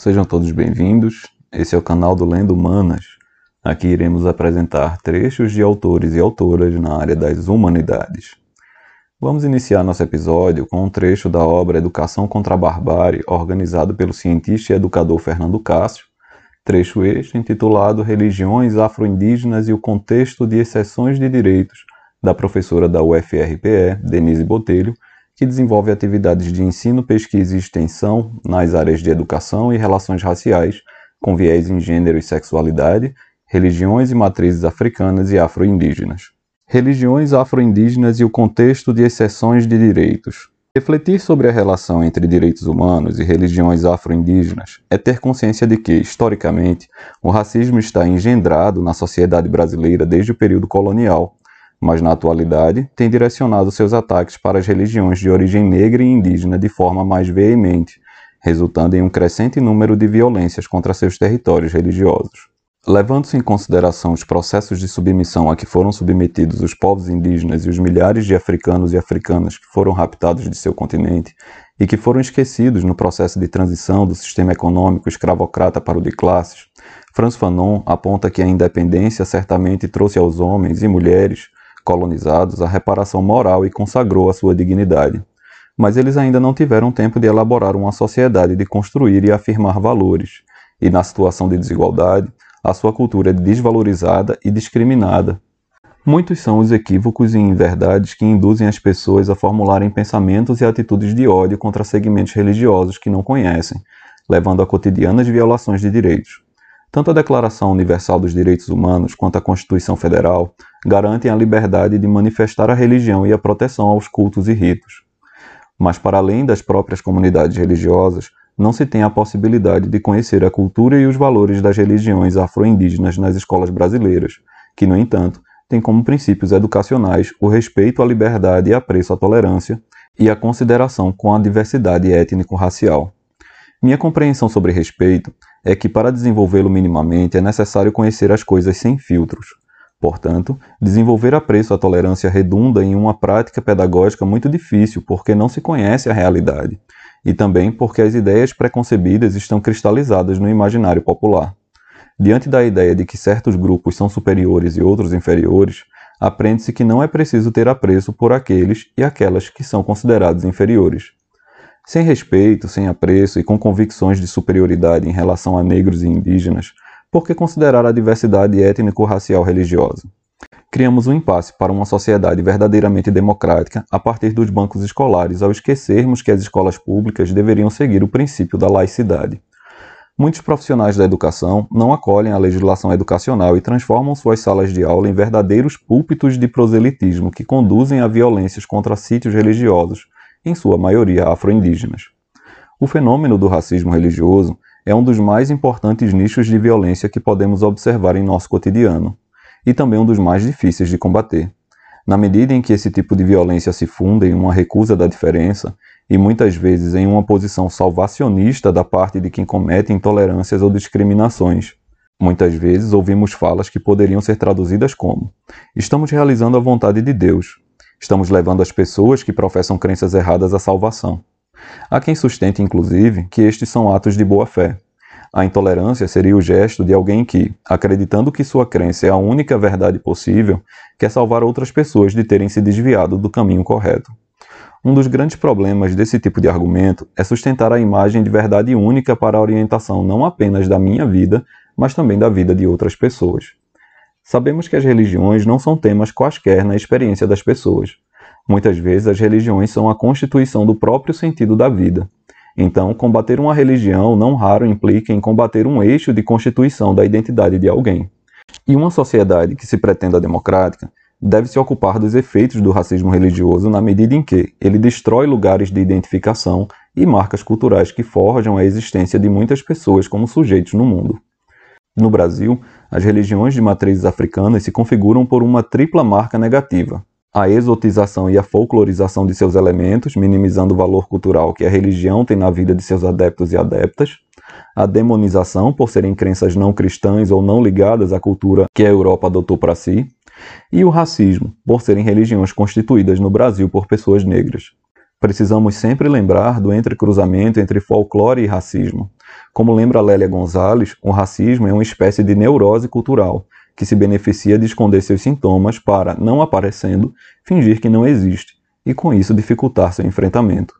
sejam todos bem-vindos. Esse é o canal do Lendo Humanas. Aqui iremos apresentar trechos de autores e autoras na área das humanidades. Vamos iniciar nosso episódio com um trecho da obra Educação contra a Barbárie, organizado pelo cientista e educador Fernando Cássio, trecho este intitulado Religiões Afro-Indígenas e o Contexto de Exceções de Direitos, da professora da UFRPE, Denise Botelho, que desenvolve atividades de ensino, pesquisa e extensão nas áreas de educação e relações raciais, com viés em gênero e sexualidade, religiões e matrizes africanas e afro-indígenas. Religiões afro-indígenas e o contexto de exceções de direitos. Refletir sobre a relação entre direitos humanos e religiões afro-indígenas é ter consciência de que, historicamente, o racismo está engendrado na sociedade brasileira desde o período colonial mas na atualidade tem direcionado seus ataques para as religiões de origem negra e indígena de forma mais veemente, resultando em um crescente número de violências contra seus territórios religiosos. Levando-se em consideração os processos de submissão a que foram submetidos os povos indígenas e os milhares de africanos e africanas que foram raptados de seu continente e que foram esquecidos no processo de transição do sistema econômico escravocrata para o de classes, Franz Fanon aponta que a independência certamente trouxe aos homens e mulheres colonizados a reparação moral e consagrou a sua dignidade. Mas eles ainda não tiveram tempo de elaborar uma sociedade de construir e afirmar valores, e na situação de desigualdade, a sua cultura é desvalorizada e discriminada. Muitos são os equívocos e inverdades que induzem as pessoas a formularem pensamentos e atitudes de ódio contra segmentos religiosos que não conhecem, levando a cotidianas violações de direitos. Tanto a Declaração Universal dos Direitos Humanos quanto a Constituição Federal garantem a liberdade de manifestar a religião e a proteção aos cultos e ritos. Mas, para além das próprias comunidades religiosas, não se tem a possibilidade de conhecer a cultura e os valores das religiões afro-indígenas nas escolas brasileiras, que, no entanto, têm como princípios educacionais o respeito à liberdade e apreço à tolerância e a consideração com a diversidade étnico-racial. Minha compreensão sobre respeito é que para desenvolvê-lo minimamente é necessário conhecer as coisas sem filtros. Portanto, desenvolver apreço à tolerância redunda em uma prática pedagógica muito difícil porque não se conhece a realidade, e também porque as ideias preconcebidas estão cristalizadas no imaginário popular. Diante da ideia de que certos grupos são superiores e outros inferiores, aprende-se que não é preciso ter apreço por aqueles e aquelas que são considerados inferiores. Sem respeito, sem apreço e com convicções de superioridade em relação a negros e indígenas, por que considerar a diversidade étnico-racial religiosa? Criamos um impasse para uma sociedade verdadeiramente democrática a partir dos bancos escolares ao esquecermos que as escolas públicas deveriam seguir o princípio da laicidade. Muitos profissionais da educação não acolhem a legislação educacional e transformam suas salas de aula em verdadeiros púlpitos de proselitismo que conduzem a violências contra sítios religiosos, em sua maioria afro-indígenas. O fenômeno do racismo religioso é um dos mais importantes nichos de violência que podemos observar em nosso cotidiano, e também um dos mais difíceis de combater. Na medida em que esse tipo de violência se funda em uma recusa da diferença, e muitas vezes em uma posição salvacionista da parte de quem comete intolerâncias ou discriminações, muitas vezes ouvimos falas que poderiam ser traduzidas como: Estamos realizando a vontade de Deus, Estamos levando as pessoas que professam crenças erradas à salvação. Há quem sustente, inclusive, que estes são atos de boa fé. A intolerância seria o gesto de alguém que, acreditando que sua crença é a única verdade possível, quer salvar outras pessoas de terem se desviado do caminho correto. Um dos grandes problemas desse tipo de argumento é sustentar a imagem de verdade única para a orientação não apenas da minha vida, mas também da vida de outras pessoas. Sabemos que as religiões não são temas quaisquer na experiência das pessoas. Muitas vezes as religiões são a constituição do próprio sentido da vida. Então, combater uma religião não raro implica em combater um eixo de constituição da identidade de alguém. E uma sociedade que se pretenda democrática deve se ocupar dos efeitos do racismo religioso na medida em que ele destrói lugares de identificação e marcas culturais que forjam a existência de muitas pessoas como sujeitos no mundo. No Brasil, as religiões de matrizes africanas se configuram por uma tripla marca negativa. A exotização e a folclorização de seus elementos, minimizando o valor cultural que a religião tem na vida de seus adeptos e adeptas. A demonização, por serem crenças não cristãs ou não ligadas à cultura que a Europa adotou para si. E o racismo, por serem religiões constituídas no Brasil por pessoas negras. Precisamos sempre lembrar do entrecruzamento entre folclore e racismo. Como lembra Lélia Gonzalez, o racismo é uma espécie de neurose cultural que se beneficia de esconder seus sintomas para, não aparecendo, fingir que não existe e com isso dificultar seu enfrentamento.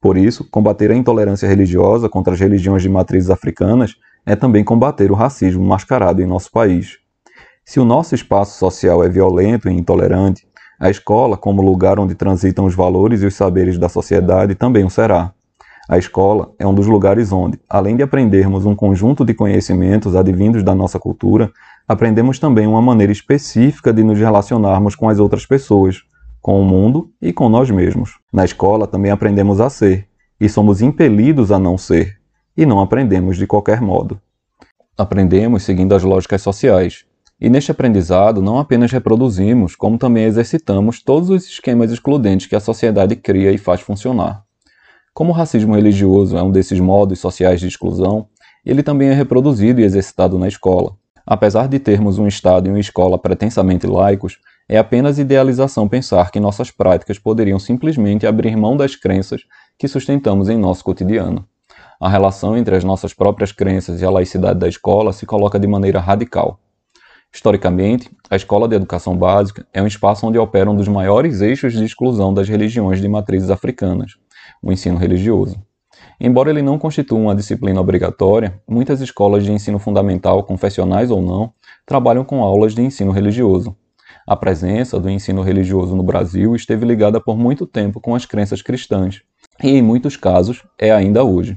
Por isso, combater a intolerância religiosa contra as religiões de matrizes africanas é também combater o racismo mascarado em nosso país. Se o nosso espaço social é violento e intolerante, a escola, como lugar onde transitam os valores e os saberes da sociedade, também o será. A escola é um dos lugares onde, além de aprendermos um conjunto de conhecimentos advindos da nossa cultura, aprendemos também uma maneira específica de nos relacionarmos com as outras pessoas, com o mundo e com nós mesmos. Na escola também aprendemos a ser, e somos impelidos a não ser, e não aprendemos de qualquer modo. Aprendemos seguindo as lógicas sociais, e neste aprendizado não apenas reproduzimos, como também exercitamos todos os esquemas excludentes que a sociedade cria e faz funcionar. Como o racismo religioso é um desses modos sociais de exclusão, ele também é reproduzido e exercitado na escola. Apesar de termos um Estado e uma escola pretensamente laicos, é apenas idealização pensar que nossas práticas poderiam simplesmente abrir mão das crenças que sustentamos em nosso cotidiano. A relação entre as nossas próprias crenças e a laicidade da escola se coloca de maneira radical. Historicamente, a escola de educação básica é um espaço onde opera um dos maiores eixos de exclusão das religiões de matrizes africanas, o ensino religioso. Embora ele não constitua uma disciplina obrigatória, muitas escolas de ensino fundamental, confessionais ou não, trabalham com aulas de ensino religioso. A presença do ensino religioso no Brasil esteve ligada por muito tempo com as crenças cristãs, e em muitos casos é ainda hoje.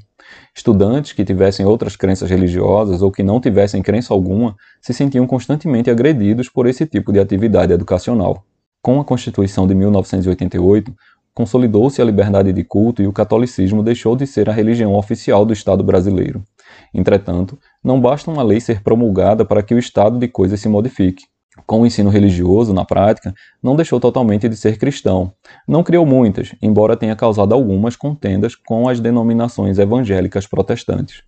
Estudantes que tivessem outras crenças religiosas ou que não tivessem crença alguma se sentiam constantemente agredidos por esse tipo de atividade educacional. Com a Constituição de 1988, consolidou-se a liberdade de culto e o catolicismo deixou de ser a religião oficial do Estado brasileiro. Entretanto, não basta uma lei ser promulgada para que o estado de coisas se modifique com o ensino religioso, na prática, não deixou totalmente de ser cristão. Não criou muitas, embora tenha causado algumas contendas com as denominações evangélicas protestantes.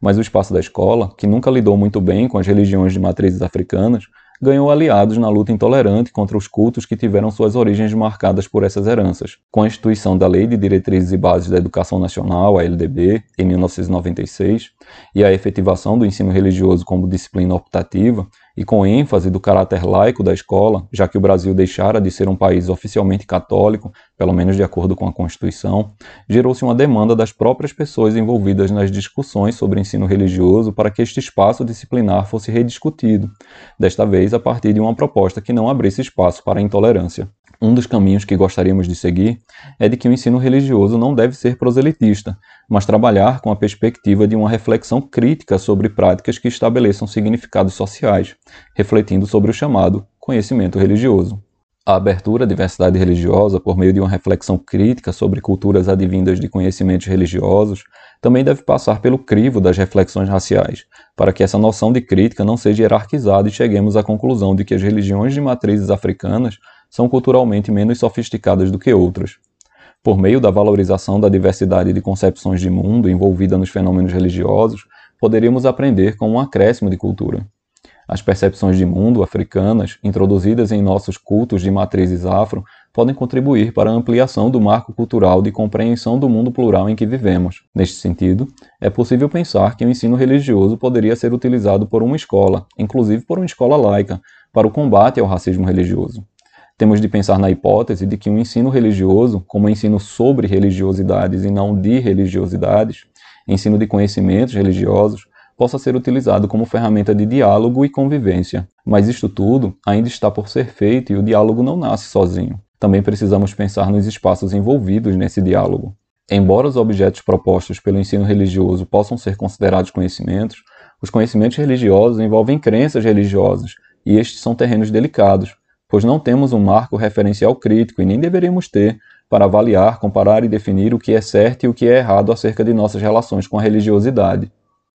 Mas o espaço da escola, que nunca lidou muito bem com as religiões de matrizes africanas, ganhou aliados na luta intolerante contra os cultos que tiveram suas origens marcadas por essas heranças. Com a instituição da Lei de Diretrizes e Bases da Educação Nacional, a LDB, em 1996, e a efetivação do ensino religioso como disciplina optativa, e com ênfase do caráter laico da escola, já que o Brasil deixara de ser um país oficialmente católico, pelo menos de acordo com a Constituição, gerou-se uma demanda das próprias pessoas envolvidas nas discussões sobre ensino religioso para que este espaço disciplinar fosse rediscutido, desta vez a partir de uma proposta que não abrisse espaço para a intolerância. Um dos caminhos que gostaríamos de seguir é de que o ensino religioso não deve ser proselitista, mas trabalhar com a perspectiva de uma reflexão crítica sobre práticas que estabeleçam significados sociais, refletindo sobre o chamado conhecimento religioso. A abertura à diversidade religiosa, por meio de uma reflexão crítica sobre culturas advindas de conhecimentos religiosos, também deve passar pelo crivo das reflexões raciais, para que essa noção de crítica não seja hierarquizada e cheguemos à conclusão de que as religiões de matrizes africanas são culturalmente menos sofisticadas do que outras. Por meio da valorização da diversidade de concepções de mundo envolvida nos fenômenos religiosos, poderíamos aprender com um acréscimo de cultura. As percepções de mundo africanas, introduzidas em nossos cultos de matrizes afro, podem contribuir para a ampliação do marco cultural de compreensão do mundo plural em que vivemos. Neste sentido, é possível pensar que o ensino religioso poderia ser utilizado por uma escola, inclusive por uma escola laica, para o combate ao racismo religioso. Temos de pensar na hipótese de que o ensino religioso, como ensino sobre religiosidades e não de religiosidades, ensino de conhecimentos religiosos, possa ser utilizado como ferramenta de diálogo e convivência. Mas isto tudo ainda está por ser feito e o diálogo não nasce sozinho. Também precisamos pensar nos espaços envolvidos nesse diálogo. Embora os objetos propostos pelo ensino religioso possam ser considerados conhecimentos, os conhecimentos religiosos envolvem crenças religiosas, e estes são terrenos delicados, pois não temos um marco referencial crítico e nem deveríamos ter para avaliar, comparar e definir o que é certo e o que é errado acerca de nossas relações com a religiosidade.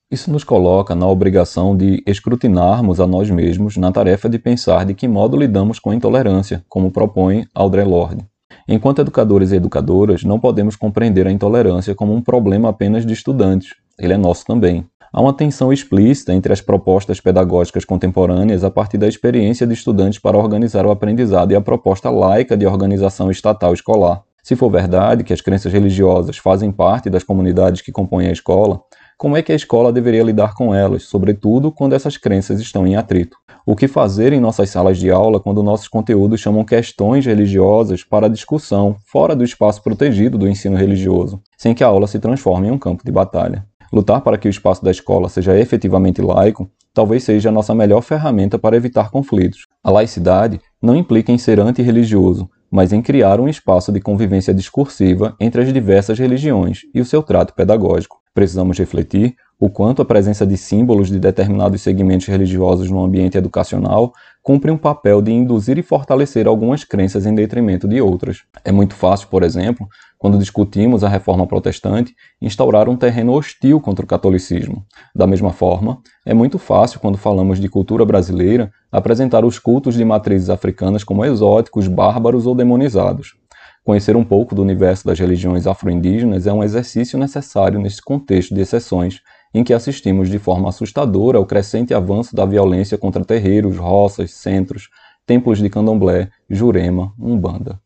Isso nos coloca na obrigação de escrutinarmos a nós mesmos na tarefa de pensar de que modo lidamos com a intolerância, como propõe Audre Lorde. Enquanto educadores e educadoras, não podemos compreender a intolerância como um problema apenas de estudantes, ele é nosso também. Há uma tensão explícita entre as propostas pedagógicas contemporâneas a partir da experiência de estudantes para organizar o aprendizado e a proposta laica de organização estatal escolar. Se for verdade que as crenças religiosas fazem parte das comunidades que compõem a escola, como é que a escola deveria lidar com elas, sobretudo quando essas crenças estão em atrito? O que fazer em nossas salas de aula quando nossos conteúdos chamam questões religiosas para discussão fora do espaço protegido do ensino religioso, sem que a aula se transforme em um campo de batalha? Lutar para que o espaço da escola seja efetivamente laico talvez seja a nossa melhor ferramenta para evitar conflitos. A laicidade não implica em ser antirreligioso, mas em criar um espaço de convivência discursiva entre as diversas religiões e o seu trato pedagógico. Precisamos refletir o quanto a presença de símbolos de determinados segmentos religiosos no ambiente educacional cumpre um papel de induzir e fortalecer algumas crenças em detrimento de outras. É muito fácil, por exemplo, quando discutimos a reforma protestante, instaurar um terreno hostil contra o catolicismo. Da mesma forma, é muito fácil, quando falamos de cultura brasileira, apresentar os cultos de matrizes africanas como exóticos, bárbaros ou demonizados. Conhecer um pouco do universo das religiões afro-indígenas é um exercício necessário nesse contexto de exceções em que assistimos de forma assustadora ao crescente avanço da violência contra terreiros, roças, centros, templos de candomblé, jurema, umbanda.